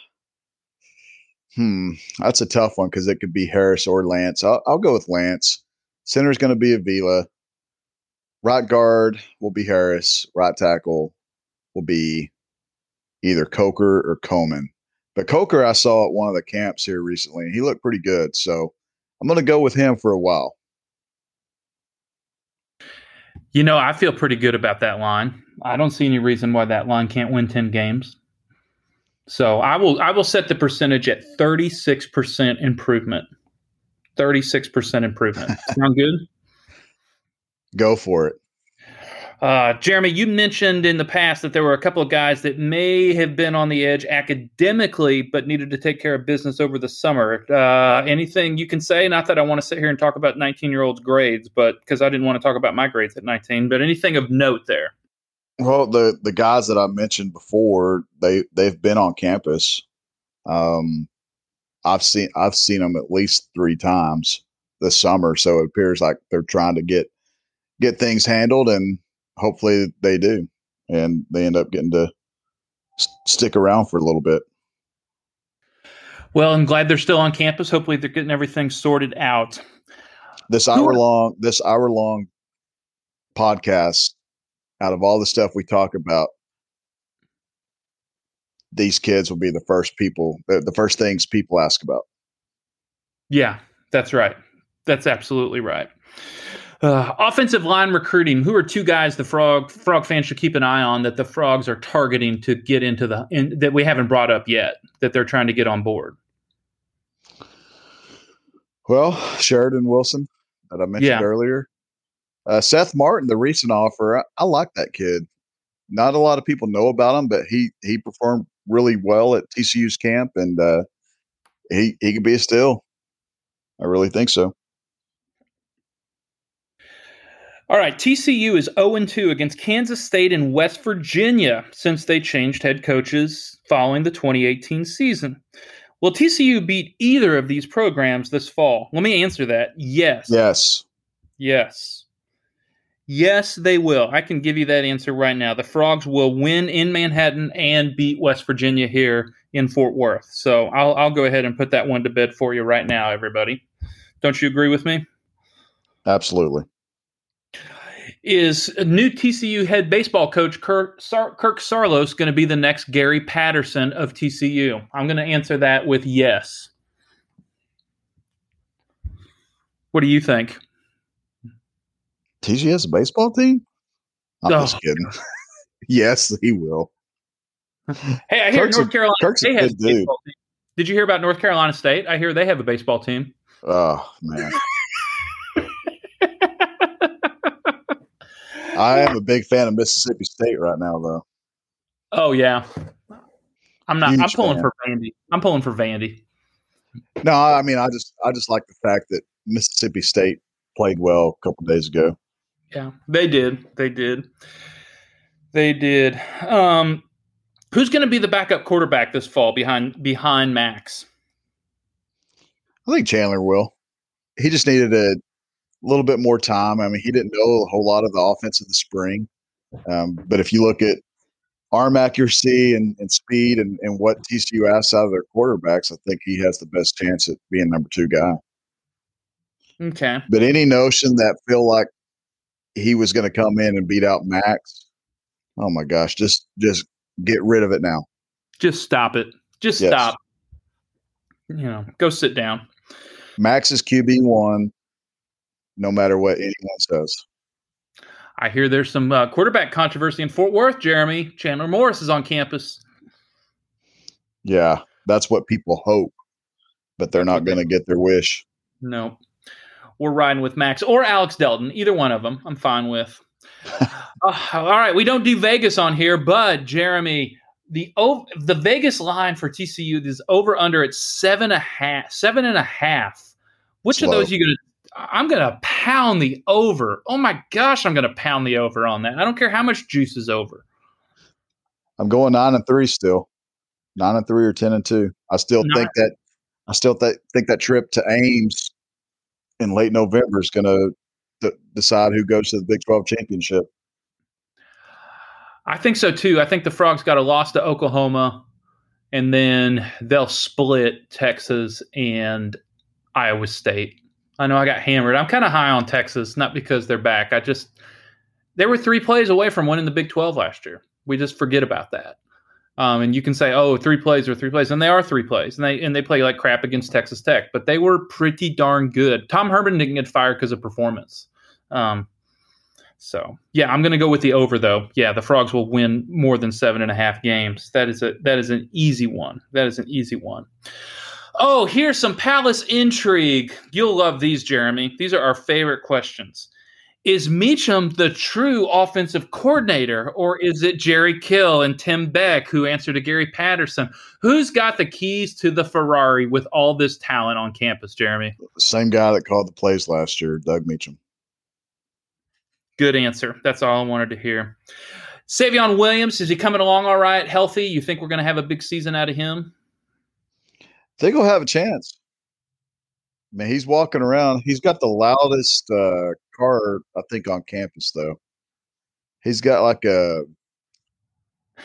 Hmm, that's a tough one because it could be Harris or Lance. I'll, I'll go with Lance. Center is going to be Avila. Right guard will be Harris. Right tackle will be either Coker or Coleman. But Coker, I saw at one of the camps here recently, and he looked pretty good. So I'm going to go with him for a while. You know, I feel pretty good about that line. I don't see any reason why that line can't win 10 games. So I will I will set the percentage at 36% improvement. 36% improvement. Sound good? Go for it. Uh, Jeremy, you mentioned in the past that there were a couple of guys that may have been on the edge academically, but needed to take care of business over the summer. Uh, anything you can say? Not that I want to sit here and talk about 19 year olds' grades, but because I didn't want to talk about my grades at 19, but anything of note there? Well, the the guys that I mentioned before, they they've been on campus. Um, I've seen I've seen them at least three times this summer, so it appears like they're trying to get get things handled and hopefully they do, and they end up getting to stick around for a little bit. Well, I'm glad they're still on campus. Hopefully, they're getting everything sorted out. This hour long, this hour long podcast. Out of all the stuff we talk about, these kids will be the first people, the, first things people ask about. Yeah, that's right. That's absolutely right. Uh, offensive line recruiting. Who are two guys the frog frog fans should keep an eye on that the frogs are targeting to get into the in, that we haven't brought up yet that they're trying to get on board? Well, Sheridan Wilson that I mentioned yeah. earlier. Uh, Seth Martin, the recent offer, I, I, like that kid. Not a lot of people know about him, but he he performed really well at TCU's camp, and uh, he he could be a steal. I really think so. All right, TCU is 0 2 against Kansas State and West Virginia since they changed head coaches following the 2018 season. Will TCU beat either of these programs this fall? Let me answer that. Yes. Yes. Yes. Yes, they will. I can give you that answer right now. The Frogs will win in Manhattan and beat West Virginia here in Fort Worth. So I'll, I'll go ahead and put that one to bed for you right now, everybody. Don't you agree with me? Absolutely is new TCU head baseball coach Kirk, Sar- Kirk Saarloos going to be the next Gary Patterson of TCU? I'm going to answer that with yes. What do you think? A baseball team? I'm oh. just kidding. yes, he will. Hey, I hear Kirk's North Carolina a, State has a baseball team. Did you hear about North Carolina State? I hear they have a baseball team. Oh man. I am a big fan of Mississippi State right now, though. Oh yeah, I'm not. Huge I'm pulling fan. for Vandy. I'm pulling for Vandy. No, I mean, I just, I just like the fact that Mississippi State played well a couple days ago. Yeah, they did. They did. They did. Um, who's going to be the backup quarterback this fall behind behind Max? I think Chandler will. He just needed a a little bit more time. I mean, he didn't know a whole lot of the offense in the spring. Um, but if you look at arm accuracy and, and speed and, and what TCU asks out of their quarterbacks, I think he has the best chance at being number two guy. Okay. But any notion that feel like he was going to come in and beat out Max, oh my gosh, just just get rid of it now. Just stop it. Just yes. stop. You know, go sit down. Max is QB one no matter what anyone says. I hear there's some uh, quarterback controversy in Fort Worth, Jeremy. Chandler Morris is on campus. Yeah, that's what people hope, but they're not going to get their wish. No. We're riding with Max or Alex Delton, either one of them. I'm fine with. uh, all right, we don't do Vegas on here, but Jeremy, the the Vegas line for TCU is over under at seven and a half. Seven and a half. Which Slow. of those are you going to I'm going to pound the over. Oh my gosh, I'm going to pound the over on that. I don't care how much juice is over. I'm going nine and three still, nine and three or ten and two. I still nine. think that I still th- think that trip to Ames in late November is going to th- decide who goes to the Big 12 championship. I think so too. I think the Frogs got a loss to Oklahoma, and then they'll split Texas and Iowa State. I know I got hammered. I'm kind of high on Texas, not because they're back. I just they were three plays away from winning the Big 12 last year. We just forget about that. Um, and you can say, oh, three plays or three plays, and they are three plays, and they and they play like crap against Texas Tech, but they were pretty darn good. Tom Herman didn't get fired because of performance. Um, So yeah, I'm going to go with the over though. Yeah, the Frogs will win more than seven and a half games. That is a that is an easy one. That is an easy one. Oh, here's some Palace intrigue. You'll love these, Jeremy. These are our favorite questions. Is Meacham the true offensive coordinator, or is it Jerry Kill and Tim Beck who answer to Gary Patterson? Who's got the keys to the Ferrari with all this talent on campus, Jeremy? Same guy that called the plays last year, Doug Meacham. Good answer. That's all I wanted to hear. Savion Williams, is he coming along all right, healthy? You think we're going to have a big season out of him? I think he'll have a chance. I mean, he's walking around. He's got the loudest uh, car, I think, on campus, though. He's got like a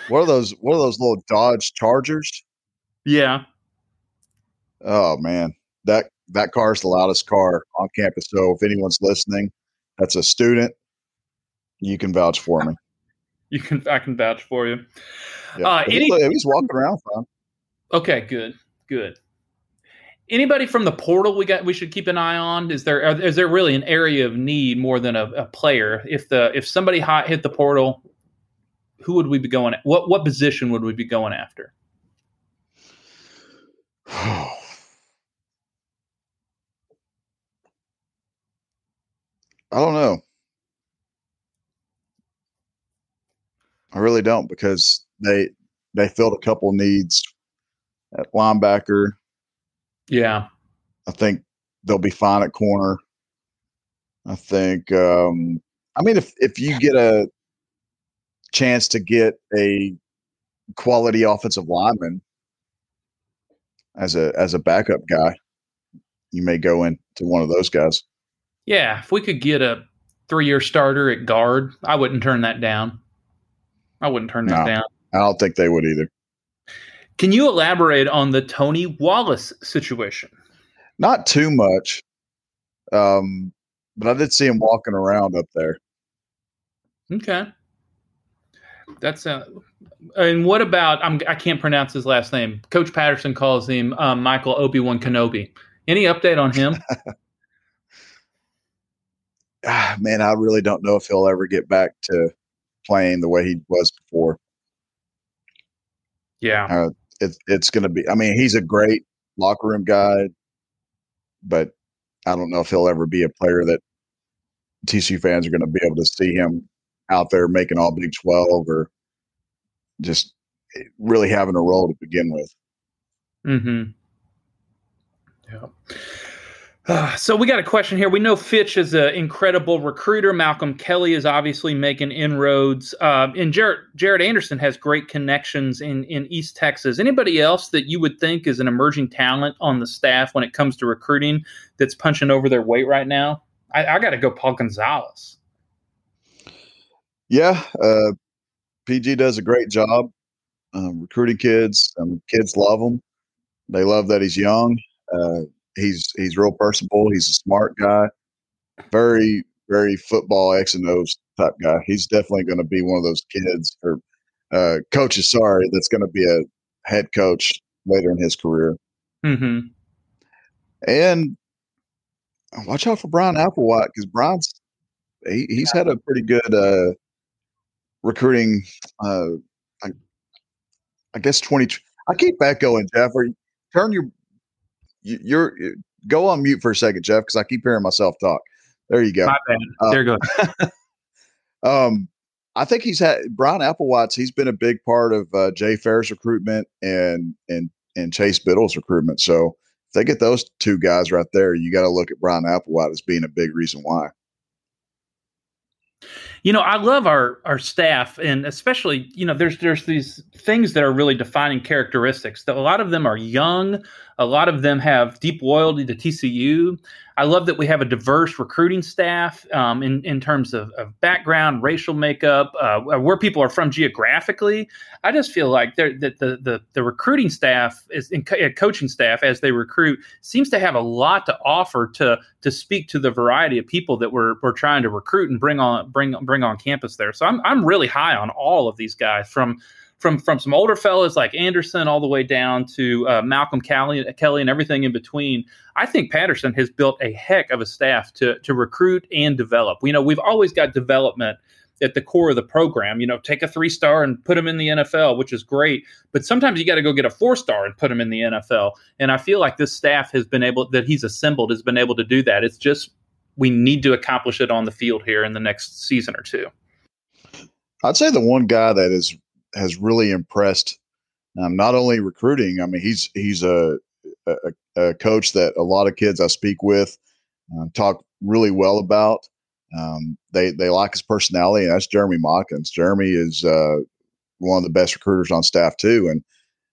what are those? What are those little Dodge Chargers? Yeah. Oh man, that that car is the loudest car on campus. So if anyone's listening, that's a student you can vouch for me. You can. I can vouch for you. Yeah. Uh, any, he's walking around fine. Okay, good, good. Anybody from the portal we got we should keep an eye on? Is there is there really an area of need more than a, a player? If the if somebody hot hit the portal, who would we be going? At? What what position would we be going after? I don't know. I really don't because they they filled a couple needs at linebacker. Yeah, I think they'll be fine at corner. I think. Um, I mean, if if you get a chance to get a quality offensive lineman as a as a backup guy, you may go into one of those guys. Yeah, if we could get a three year starter at guard, I wouldn't turn that down. I wouldn't turn that no, down. I don't think they would either. Can you elaborate on the Tony Wallace situation? Not too much, um, but I did see him walking around up there. Okay, that's uh, and what about I'm, I can't pronounce his last name. Coach Patterson calls him um, Michael Obi Wan Kenobi. Any update on him? ah, man, I really don't know if he'll ever get back to playing the way he was before. Yeah, uh, it, it's going to be. I mean, he's a great locker room guy, but I don't know if he'll ever be a player that TCU fans are going to be able to see him out there making all Big Twelve or just really having a role to begin with. Hmm. Yeah. So we got a question here. We know Fitch is an incredible recruiter. Malcolm Kelly is obviously making inroads, uh, and Jared Jared Anderson has great connections in in East Texas. Anybody else that you would think is an emerging talent on the staff when it comes to recruiting that's punching over their weight right now? I, I got to go Paul Gonzalez. Yeah, uh, PG does a great job um, recruiting kids. Um, kids love him. They love that he's young. Uh, he's he's real personable. He's a smart guy, very very football X and O's type guy. He's definitely going to be one of those kids or uh, coaches. Sorry, that's going to be a head coach later in his career. Mm-hmm. And watch out for Bryan Applewhite because Bryan's he, he's had a pretty good uh, recruiting. Uh, I, I guess twenty. I keep echoing Jeff. turn your you're go on mute for a second, Jeff, because I keep hearing myself talk. There you go. My bad. Uh, there you go. um, I think he's had Bryan Applewhite's. He's been a big part of uh, Jay Ferris recruitment and and and Chase Biddle's recruitment. So if they get those two guys right there, you got to look at Brian Applewhite as being a big reason why. You know, I love our our staff, and especially you know, there's there's these things that are really defining characteristics. That a lot of them are young, a lot of them have deep loyalty to TCU. I love that we have a diverse recruiting staff um, in in terms of, of background, racial makeup, uh, where people are from geographically. I just feel like that the, the the recruiting staff is in co- coaching staff as they recruit seems to have a lot to offer to to speak to the variety of people that we're we're trying to recruit and bring on bring bring on campus there. So I'm I'm really high on all of these guys from from from some older fellas like Anderson all the way down to uh, Malcolm Kelly, Kelly and everything in between. I think Patterson has built a heck of a staff to to recruit and develop. You know, we've always got development at the core of the program. You know, take a three star and put them in the NFL, which is great. But sometimes you got to go get a four star and put them in the NFL. And I feel like this staff has been able that he's assembled has been able to do that. It's just we need to accomplish it on the field here in the next season or two. I'd say the one guy that is has really impressed, um, not only recruiting. I mean, he's he's a, a, a coach that a lot of kids I speak with uh, talk really well about. Um, they they like his personality, and that's Jeremy Modkins. Jeremy is uh, one of the best recruiters on staff too. And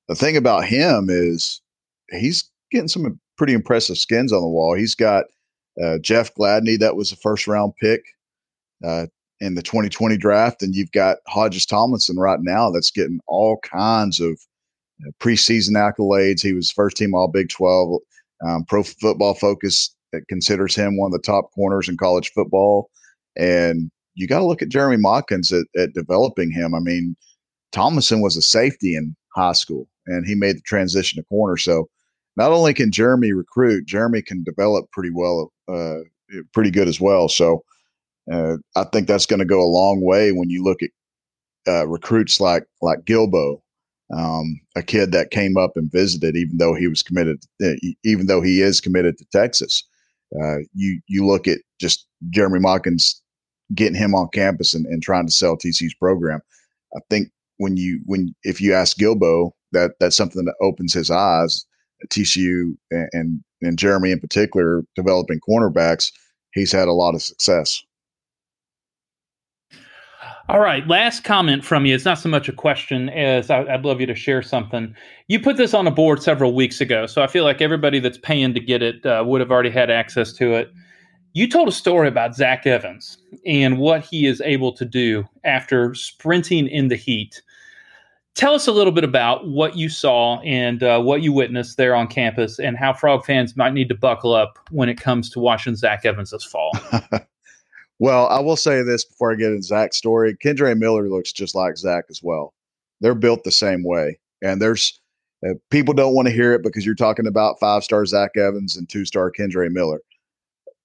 the thing about him is he's getting some pretty impressive skins on the wall. He's got uh, Jeff Gladney, that was a first round pick uh, in the 2020 draft, and you've got Hodges Tomlinson right now that's getting all kinds of uh, preseason accolades. He was first team All Big 12. Um, Pro Football Focus considers him one of the top corners in college football. And you got to look at Jeremy Modkins at, at developing him. I mean, Tomlinson was a safety in high school, and he made the transition to corner. So not only can Jeremy recruit, Jeremy can develop pretty well, uh, pretty good as well. So uh, I think that's going to go a long way when you look at uh, recruits like like Guilbeau, um, a kid that came up and visited, even though he was committed, uh, even though he is committed to Texas. Uh, you you look at just Jeremy Modkins getting him on campus and, and trying to sell TCU's program. I think when you when if you ask Guilbeau that that's something that opens his eyes. TCU and and Jeremy in particular developing cornerbacks, he's had a lot of success. All right, last comment from you. It's not so much a question as I, would love you to share something. You put this on a board several weeks ago, so I feel like everybody that's paying to get it uh, would have already had access to it. You told a story about Zach Evans and what he is able to do after sprinting in the heat. Tell us a little bit about what you saw and uh, what you witnessed there on campus, and how Frog fans might need to buckle up when it comes to watching Zach Evans this fall. Well, I will say this before I get into Zach's story. Kendre Miller looks just like Zach as well. They're built the same way. And there's uh, people don't want to hear it because you're talking about five star Zach Evans and two star Kendre Miller.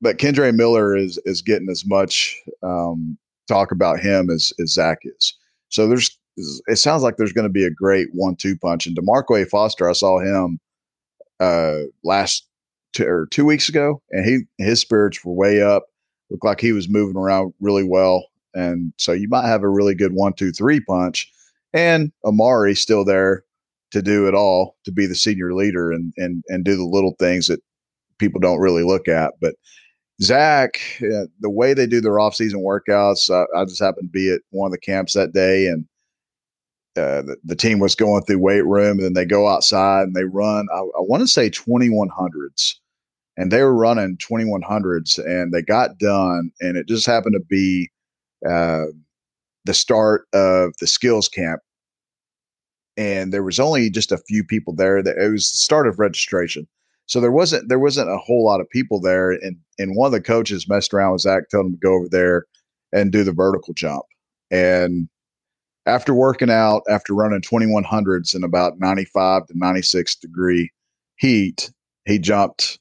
But Kendre Miller is is getting as much um, talk about him as, as Zach is. So there's it sounds like there's going to be a great one two punch. And Demarque Foster, I saw him uh, last two, or two weeks ago, and he his spirits were way up looked like he was moving around really well. And so you might have a really good one, two, three punch. And Amari still there to do it all, to be the senior leader and and and do the little things that people don't really look at. But Zach, uh, the way they do their off-season workouts, I just happened to be at one of the camps that day, and uh, the, the, team was going through weight room, and then they go outside and they run. I, I want to say twenty one hundreds and they were running 2100s and they got done and it just happened to be uh, the start of the skills camp. And there was only just a few people there that it was the start of registration. So there wasn't there wasn't a whole lot of people there and and one of the coaches messed around with zach told him to go over there and do the vertical jump. And after working out after running 2100s in about 95 to 96 degree heat he jumped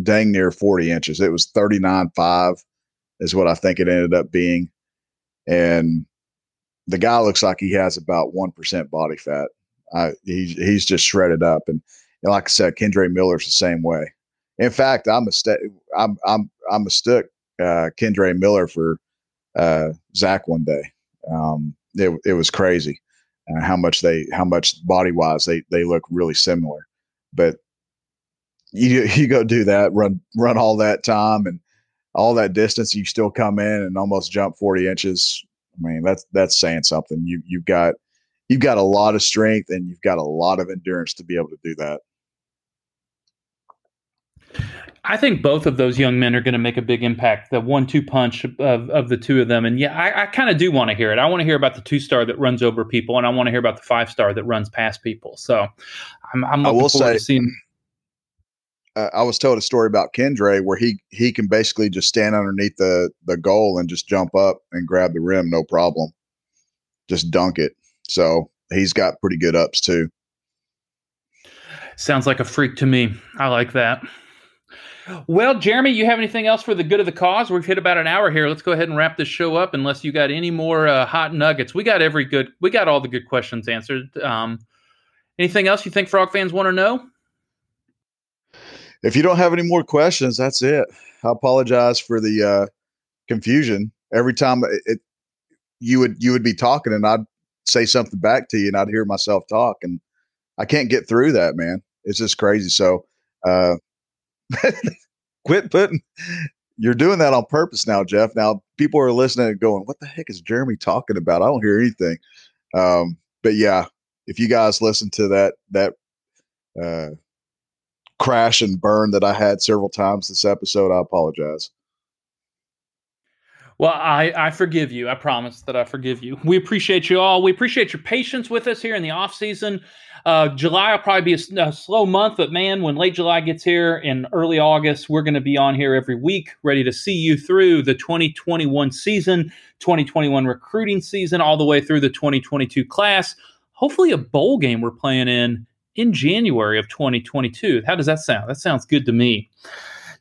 dang near 40 inches. It was 39.5 is what I think it ended up being. And the guy looks like he has about 1% body fat. I, he's, he's just shredded up. And, and like I said, Kendre Miller's the same way. In fact, I mistake, I'm, I'm, I mistook uh, Kendre Miller for uh, Zach one day. Um, it, it was crazy uh, how much they, how much body wise they, they look really similar. But you you go do that, run run all that time and all that distance, you still come in and almost jump 40 inches. I mean, that's that's saying something. You you've got you've got a lot of strength and you've got a lot of endurance to be able to do that. I think both of those young men are going to make a big impact. The one-two punch of, of the two of them, and yeah, I, I kind of do want to hear it. I want to hear about the two-star that runs over people, and I want to hear about the five-star that runs past people. So, I'm, I'm looking forward say, to seeing uh, I was told a story about Kendre where he he can basically just stand underneath the the goal and just jump up and grab the rim, no problem, just dunk it. So he's got pretty good ups too. Sounds like a freak to me. I like that. Well, Jeremy, you have anything else for the good of the cause? We've hit about an hour here. Let's go ahead and wrap this show up. Unless you got any more uh, hot nuggets, we got every good. We got all the good questions answered. Um, anything else you think Frog fans want to know? If you don't have any more questions, that's it. I apologize for the uh, confusion. Every time it, it, you would you would be talking, and I'd say something back to you, and I'd hear myself talk, and I can't get through that, man. It's just crazy. So. Uh, quit putting you're doing that on purpose now, Jeff. Now people are listening and going, "What the heck is Jeremy talking about?" I don't hear anything. Um, but yeah, if you guys listen to that that uh, crash and burn that I had several times this episode, I apologize. Well, I, I forgive you. I promise that I forgive you. We appreciate you all. We appreciate your patience with us here in the off season. Uh, July will probably be a, a, slow month, but man, when late July gets here in early August, we're going to be on here every week, ready to see you through the 2021 season, 2021 recruiting season, all the way through the 2022 class. Hopefully, a bowl game we're playing in in January of 2022. How does that sound? That sounds good to me.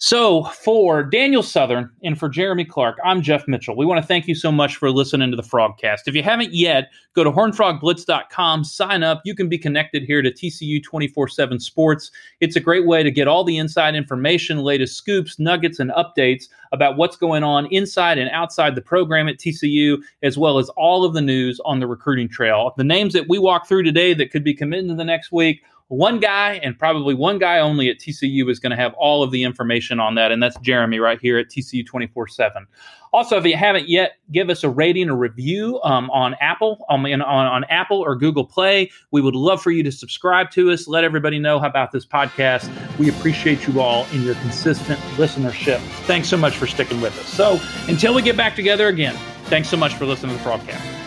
So, for Daniel Southern and for Jeremy Clark, I'm Jeff Mitchell. We want to thank you so much for listening to the Frogcast. If you haven't yet, go to hornfrogblitz.com, sign up. You can be connected here to TCU 24 7 Sports. It's a great way to get all the inside information, latest scoops, nuggets, and updates about what's going on inside and outside the program at TCU, as well as all of the news on the recruiting trail. The names that we walk through today that could be committing to the next week one guy and probably one guy only at TCU is going to have all of the information on that, and that's Jeremy right here at TCU 24 7. Also, if you haven't yet, give us a rating or review um, on Apple, um, on, on Apple or Google Play. We would love for you to subscribe to us. Let everybody know about this podcast. We appreciate you all in your consistent listenership. Thanks so much for sticking with us. So until we get back together again, thanks so much for listening to the broadcast.